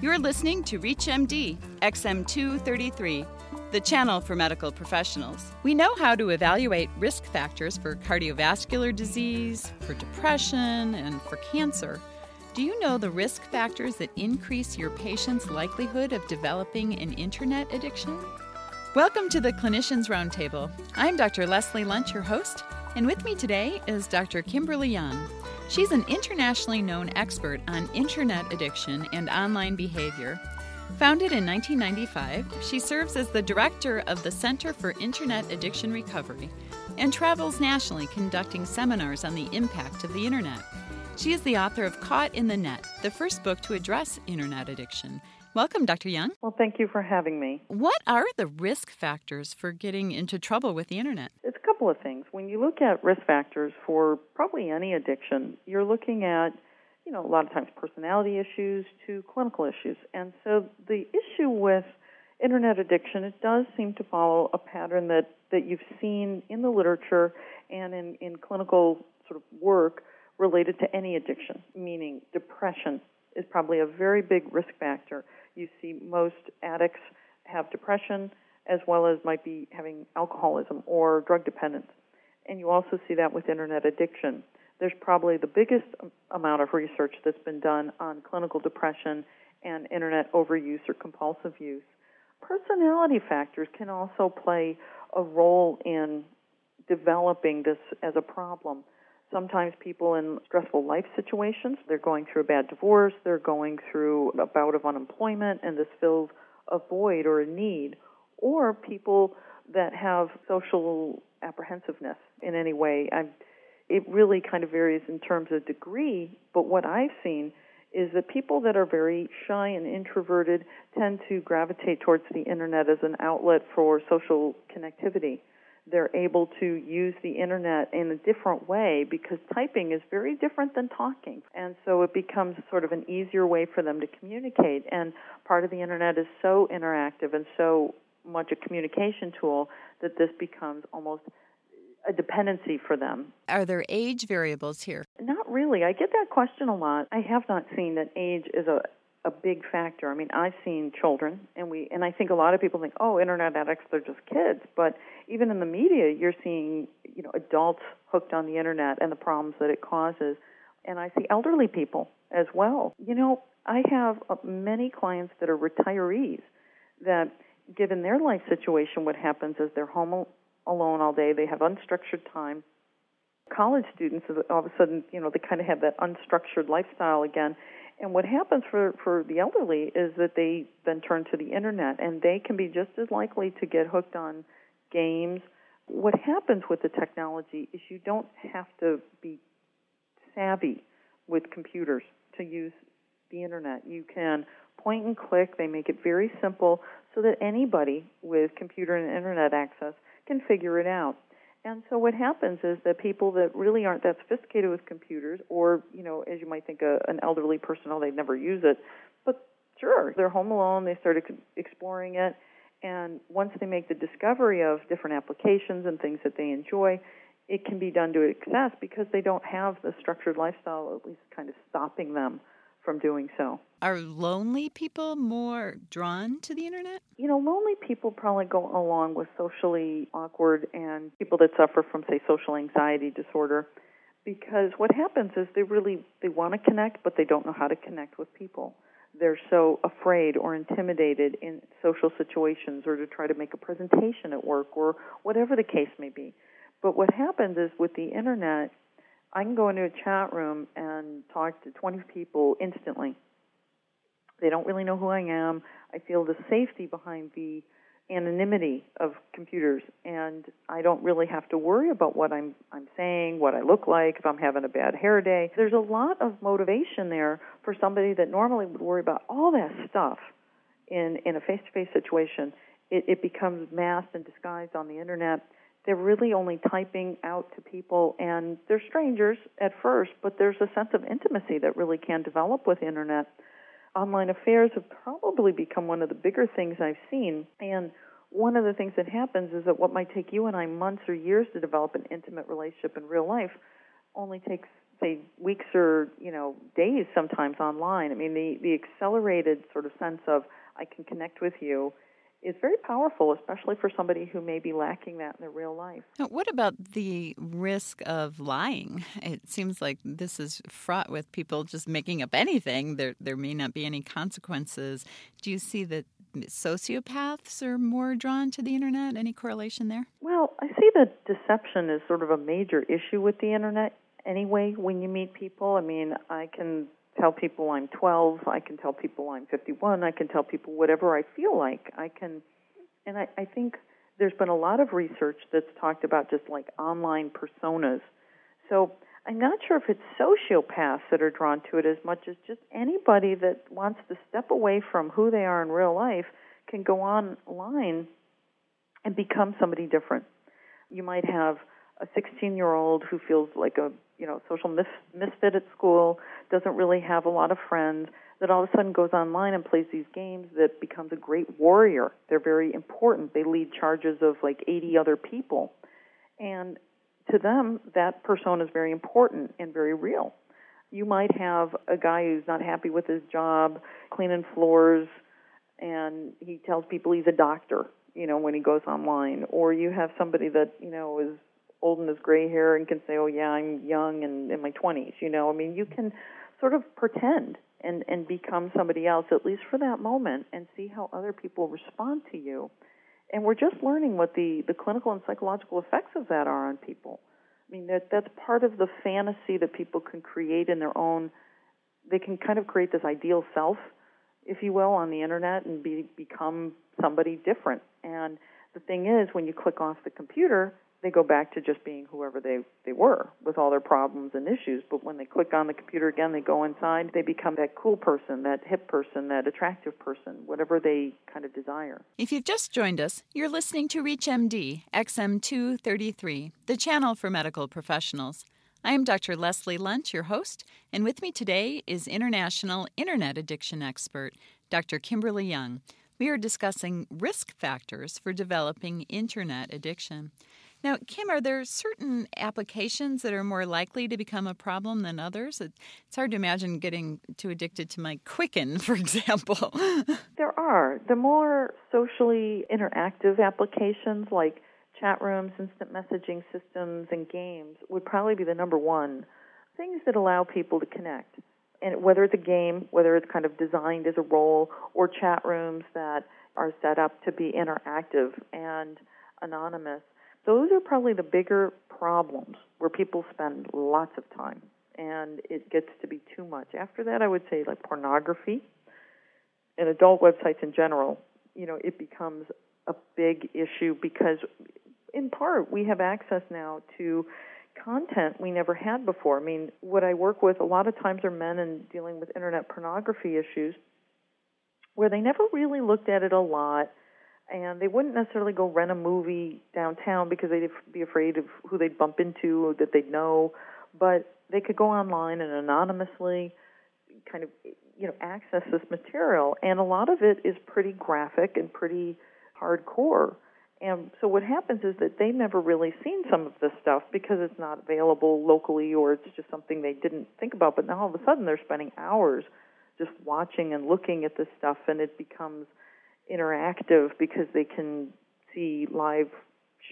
You're listening to ReachMD XM233, the channel for medical professionals. We know how to evaluate risk factors for cardiovascular disease, for depression, and for cancer. Do you know the risk factors that increase your patient's likelihood of developing an internet addiction? Welcome to the Clinicians Roundtable. I'm Dr. Leslie Lundt, your host, and with me today is Dr. Kimberly Young. She's an internationally known expert on internet addiction and online behavior. Founded in 1995, she serves as the director of the Center for Internet Addiction Recovery and travels nationally conducting seminars on the impact of the internet. She is the author of Caught in the Net, the first book to address internet addiction. Welcome, Dr. Young. Well, thank you for having me. What are the risk factors for getting into trouble with the internet? Couple of things. When you look at risk factors for probably any addiction, you're looking at, you know, a lot of times personality issues to clinical issues. And so the issue with internet addiction, it does seem to follow a pattern that, that you've seen in the literature and in, in clinical sort of work related to any addiction, meaning depression is probably a very big risk factor. You see most addicts have depression as well as might be having alcoholism or drug dependence. And you also see that with internet addiction. There's probably the biggest amount of research that's been done on clinical depression and internet overuse or compulsive use. Personality factors can also play a role in developing this as a problem sometimes people in stressful life situations, they're going through a bad divorce, they're going through a bout of unemployment, and this fills a void or a need, or people that have social apprehensiveness in any way. i it really kind of varies in terms of degree, but what I've seen is that people that are very shy and introverted tend to gravitate towards the internet as an outlet for social connectivity they're able to use the internet in a different way because typing is very different than talking. And so it becomes sort of an easier way for them to communicate. And part of the internet is so interactive and so much a communication tool that this becomes almost a dependency for them. Are there age variables here? Not really. I get that question a lot. I have not seen that age is a a big factor. I mean, I've seen children, and we, and I think a lot of people think, oh, internet addicts, they're just kids. But even in the media, you're seeing, you know, adults hooked on the internet and the problems that it causes. And I see elderly people as well. You know, I have uh, many clients that are retirees that, given their life situation, what happens is they're home alone all day. They have unstructured time. College students, all of a sudden, you know, they kind of have that unstructured lifestyle again and what happens for, for the elderly is that they then turn to the internet and they can be just as likely to get hooked on games. What happens with the technology is you don't have to be savvy with computers to use the internet. You can point and click, they make it very simple so that anybody with computer and internet access can figure it out. And so what happens is that people that really aren't that sophisticated with computers, or you know, as you might think, a, an elderly person, oh, they'd never use it, but sure, they're home alone, they started exploring it, and once they make the discovery of different applications and things that they enjoy, it can be done to excess because they don't have the structured lifestyle, at least kind of stopping them from doing so. Are lonely people more drawn to the internet? You know, lonely people probably go along with socially awkward and people that suffer from, say, social anxiety disorder because what happens is they really they want to connect but they don't know how to connect with people they're so afraid or intimidated in social situations or to try to make a presentation at work or whatever the case may be but what happens is with the internet I can go into a chat room and talk to 20 people instantly. They don't really know who I am. I feel the safety behind the anonymity of computers and I don't really have to worry about what I'm I'm saying, what I look like, if I'm having a bad hair day. There's a lot of motivation there for somebody that normally would worry about all that stuff in in a face-to-face situation. It, it becomes masked and disguised on the internet they're really only typing out to people and they're strangers at first but there's a sense of intimacy that really can develop with internet online affairs have probably become one of the bigger things i've seen and one of the things that happens is that what might take you and i months or years to develop an intimate relationship in real life only takes say weeks or you know days sometimes online. I mean the the accelerated sort of sense of I can connect with you is very powerful, especially for somebody who may be lacking that in their real life. Now, what about the risk of lying? It seems like this is fraught with people just making up anything. There, there may not be any consequences. Do you see that sociopaths are more drawn to the internet? Any correlation there? Well, I see that deception is sort of a major issue with the internet anyway when you meet people. I mean, I can tell people I'm 12. I can tell people I'm 51. I can tell people whatever I feel like. I can, and I, I think there's been a lot of research that's talked about just like online personas. So I'm not sure if it's sociopaths that are drawn to it as much as just anybody that wants to step away from who they are in real life can go online and become somebody different. You might have a 16 year old who feels like a you know social mis- misfit at school, doesn't really have a lot of friends, that all of a sudden goes online and plays these games that becomes a great warrior. They're very important. They lead charges of like 80 other people, and to them that persona is very important and very real. You might have a guy who's not happy with his job, cleaning floors, and he tells people he's a doctor you know when he goes online or you have somebody that you know is old and has gray hair and can say, "Oh yeah, I'm young and in my 20s." You know, I mean, you can sort of pretend and and become somebody else at least for that moment and see how other people respond to you. And we're just learning what the the clinical and psychological effects of that are on people. I mean, that that's part of the fantasy that people can create in their own. They can kind of create this ideal self, if you will, on the internet and be become somebody different. And the thing is, when you click off the computer, they go back to just being whoever they, they were with all their problems and issues. But when they click on the computer again, they go inside, they become that cool person, that hip person, that attractive person, whatever they kind of desire. If you've just joined us, you're listening to ReachMD XM233, the channel for medical professionals. I am Dr. Leslie Lundt, your host, and with me today is international internet addiction expert, Dr. Kimberly Young. We are discussing risk factors for developing internet addiction. Now, Kim, are there certain applications that are more likely to become a problem than others? It's hard to imagine getting too addicted to my Quicken, for example. there are. The more socially interactive applications like chat rooms, instant messaging systems, and games would probably be the number one. Things that allow people to connect. And whether it's a game, whether it's kind of designed as a role, or chat rooms that are set up to be interactive and anonymous those are probably the bigger problems where people spend lots of time and it gets to be too much. After that, I would say like pornography and adult websites in general, you know, it becomes a big issue because in part we have access now to content we never had before. I mean, what I work with a lot of times are men and dealing with internet pornography issues where they never really looked at it a lot and they wouldn't necessarily go rent a movie downtown because they'd be afraid of who they'd bump into or that they'd know. But they could go online and anonymously kind of you know access this material, and a lot of it is pretty graphic and pretty hardcore. And so what happens is that they've never really seen some of this stuff because it's not available locally or it's just something they didn't think about. But now all of a sudden they're spending hours just watching and looking at this stuff, and it becomes interactive because they can see live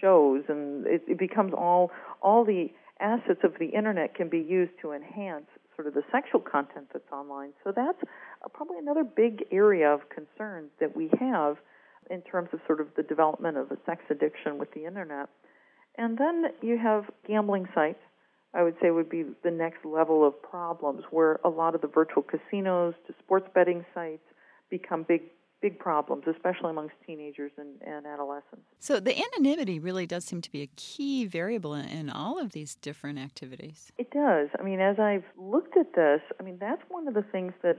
shows and it, it becomes all all the assets of the internet can be used to enhance sort of the sexual content that's online. So that's probably another big area of concern that we have in terms of sort of the development of a sex addiction with the internet. And then you have gambling sites. I would say would be the next level of problems where a lot of the virtual casinos to sports betting sites become big big problems, especially amongst teenagers and, and adolescents. So the anonymity really does seem to be a key variable in, in all of these different activities. It does. I mean, as I've looked at this, I mean, that's one of the things that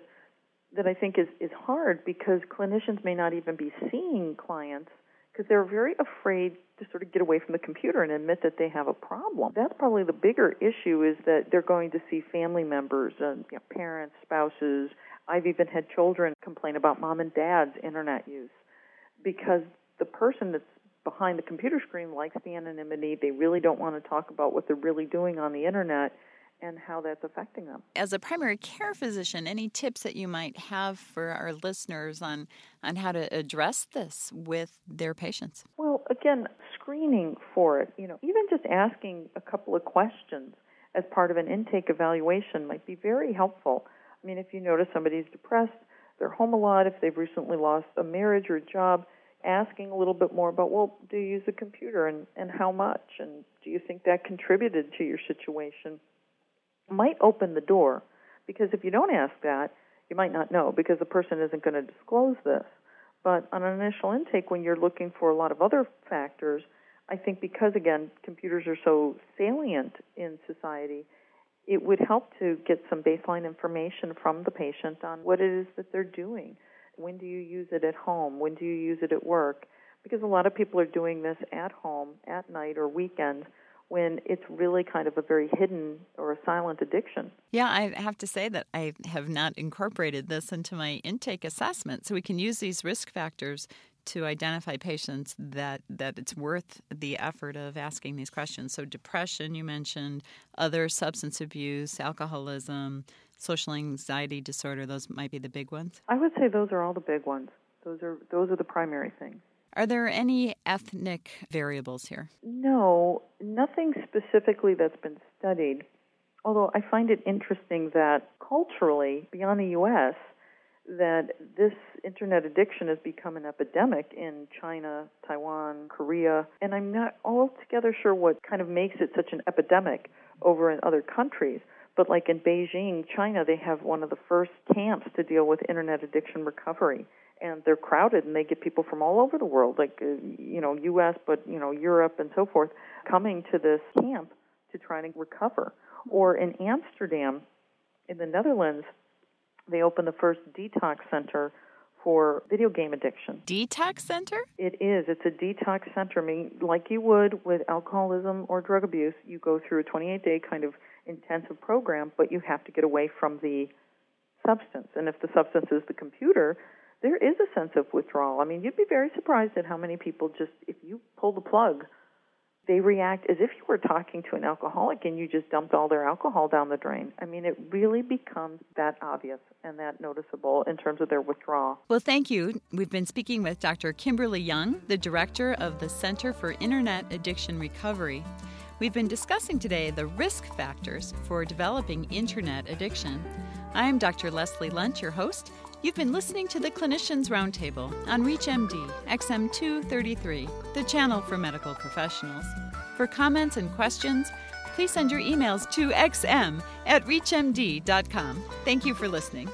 that I think is, is hard because clinicians may not even be seeing clients because they're very afraid to sort of get away from the computer and admit that they have a problem. That's probably the bigger issue is that they're going to see family members, and, you know, parents, spouses, I've even had children complain about mom and dad's internet use because the person that's behind the computer screen likes the anonymity. They really don't want to talk about what they're really doing on the internet. and how that's affecting them. As a primary care physician, any tips that you might have for our listeners on, on how to address this with their patients? Well, again, screening for it, you know, even just asking a couple of questions as part of an intake evaluation might be very helpful. I mean, if you notice somebody's depressed, they're home a lot, if they've recently lost a marriage or a job, asking a little bit more about, well, do you use a computer and, and how much? And do you think that contributed to your situation? Might open the door because if you don't ask that, you might not know because the person isn't going to disclose this. But on an initial intake, when you're looking for a lot of other factors, I think because, again, computers are so salient in society, it would help to get some baseline information from the patient on what it is that they're doing. When do you use it at home? When do you use it at work? Because a lot of people are doing this at home, at night, or weekends when it's really kind of a very hidden or a silent addiction. Yeah, I have to say that I have not incorporated this into my intake assessment. So we can use these risk factors to identify patients that, that it's worth the effort of asking these questions. So, depression, you mentioned, other substance abuse, alcoholism, social anxiety disorder, those might be the big ones? I would say those are all the big ones. Those are, those are the primary things. Are there any ethnic variables here? No, nothing specifically that's been studied. Although I find it interesting that culturally, beyond the U.S., that this internet addiction has become an epidemic in China, Taiwan, Korea, and I'm not altogether sure what kind of makes it such an epidemic over in other countries. But like in Beijing, China, they have one of the first camps to deal with internet addiction recovery. And they're crowded, and they get people from all over the world, like uh, you know, U.S., but you know, Europe and so forth, coming to this camp to try to recover. Or in Amsterdam, in the Netherlands, they opened the first detox center for video game addiction. Detox center? It is. It's a detox center. I mean, like you would with alcoholism or drug abuse, you go through a 28 day kind of intensive program, but you have to get away from the substance. And if the substance is the computer, there is a sense of withdrawal. I mean, you'd be very surprised at how many people just, if you pull the plug, they react as if you were talking to an alcoholic and you just dumped all their alcohol down the drain. I mean, it really becomes that obvious and that noticeable in terms of their withdrawal. Well, thank you. We've been speaking with Dr. Kimberly Young, the director of the Center for Internet Addiction Recovery. We've been discussing today the risk factors for developing internet addiction. I am Dr. Leslie Lundt, your host. You've been listening to the Clinicians Roundtable on ReachMD XM233, the channel for medical professionals. For comments and questions, please send your emails to xm at reachmd.com. Thank you for listening.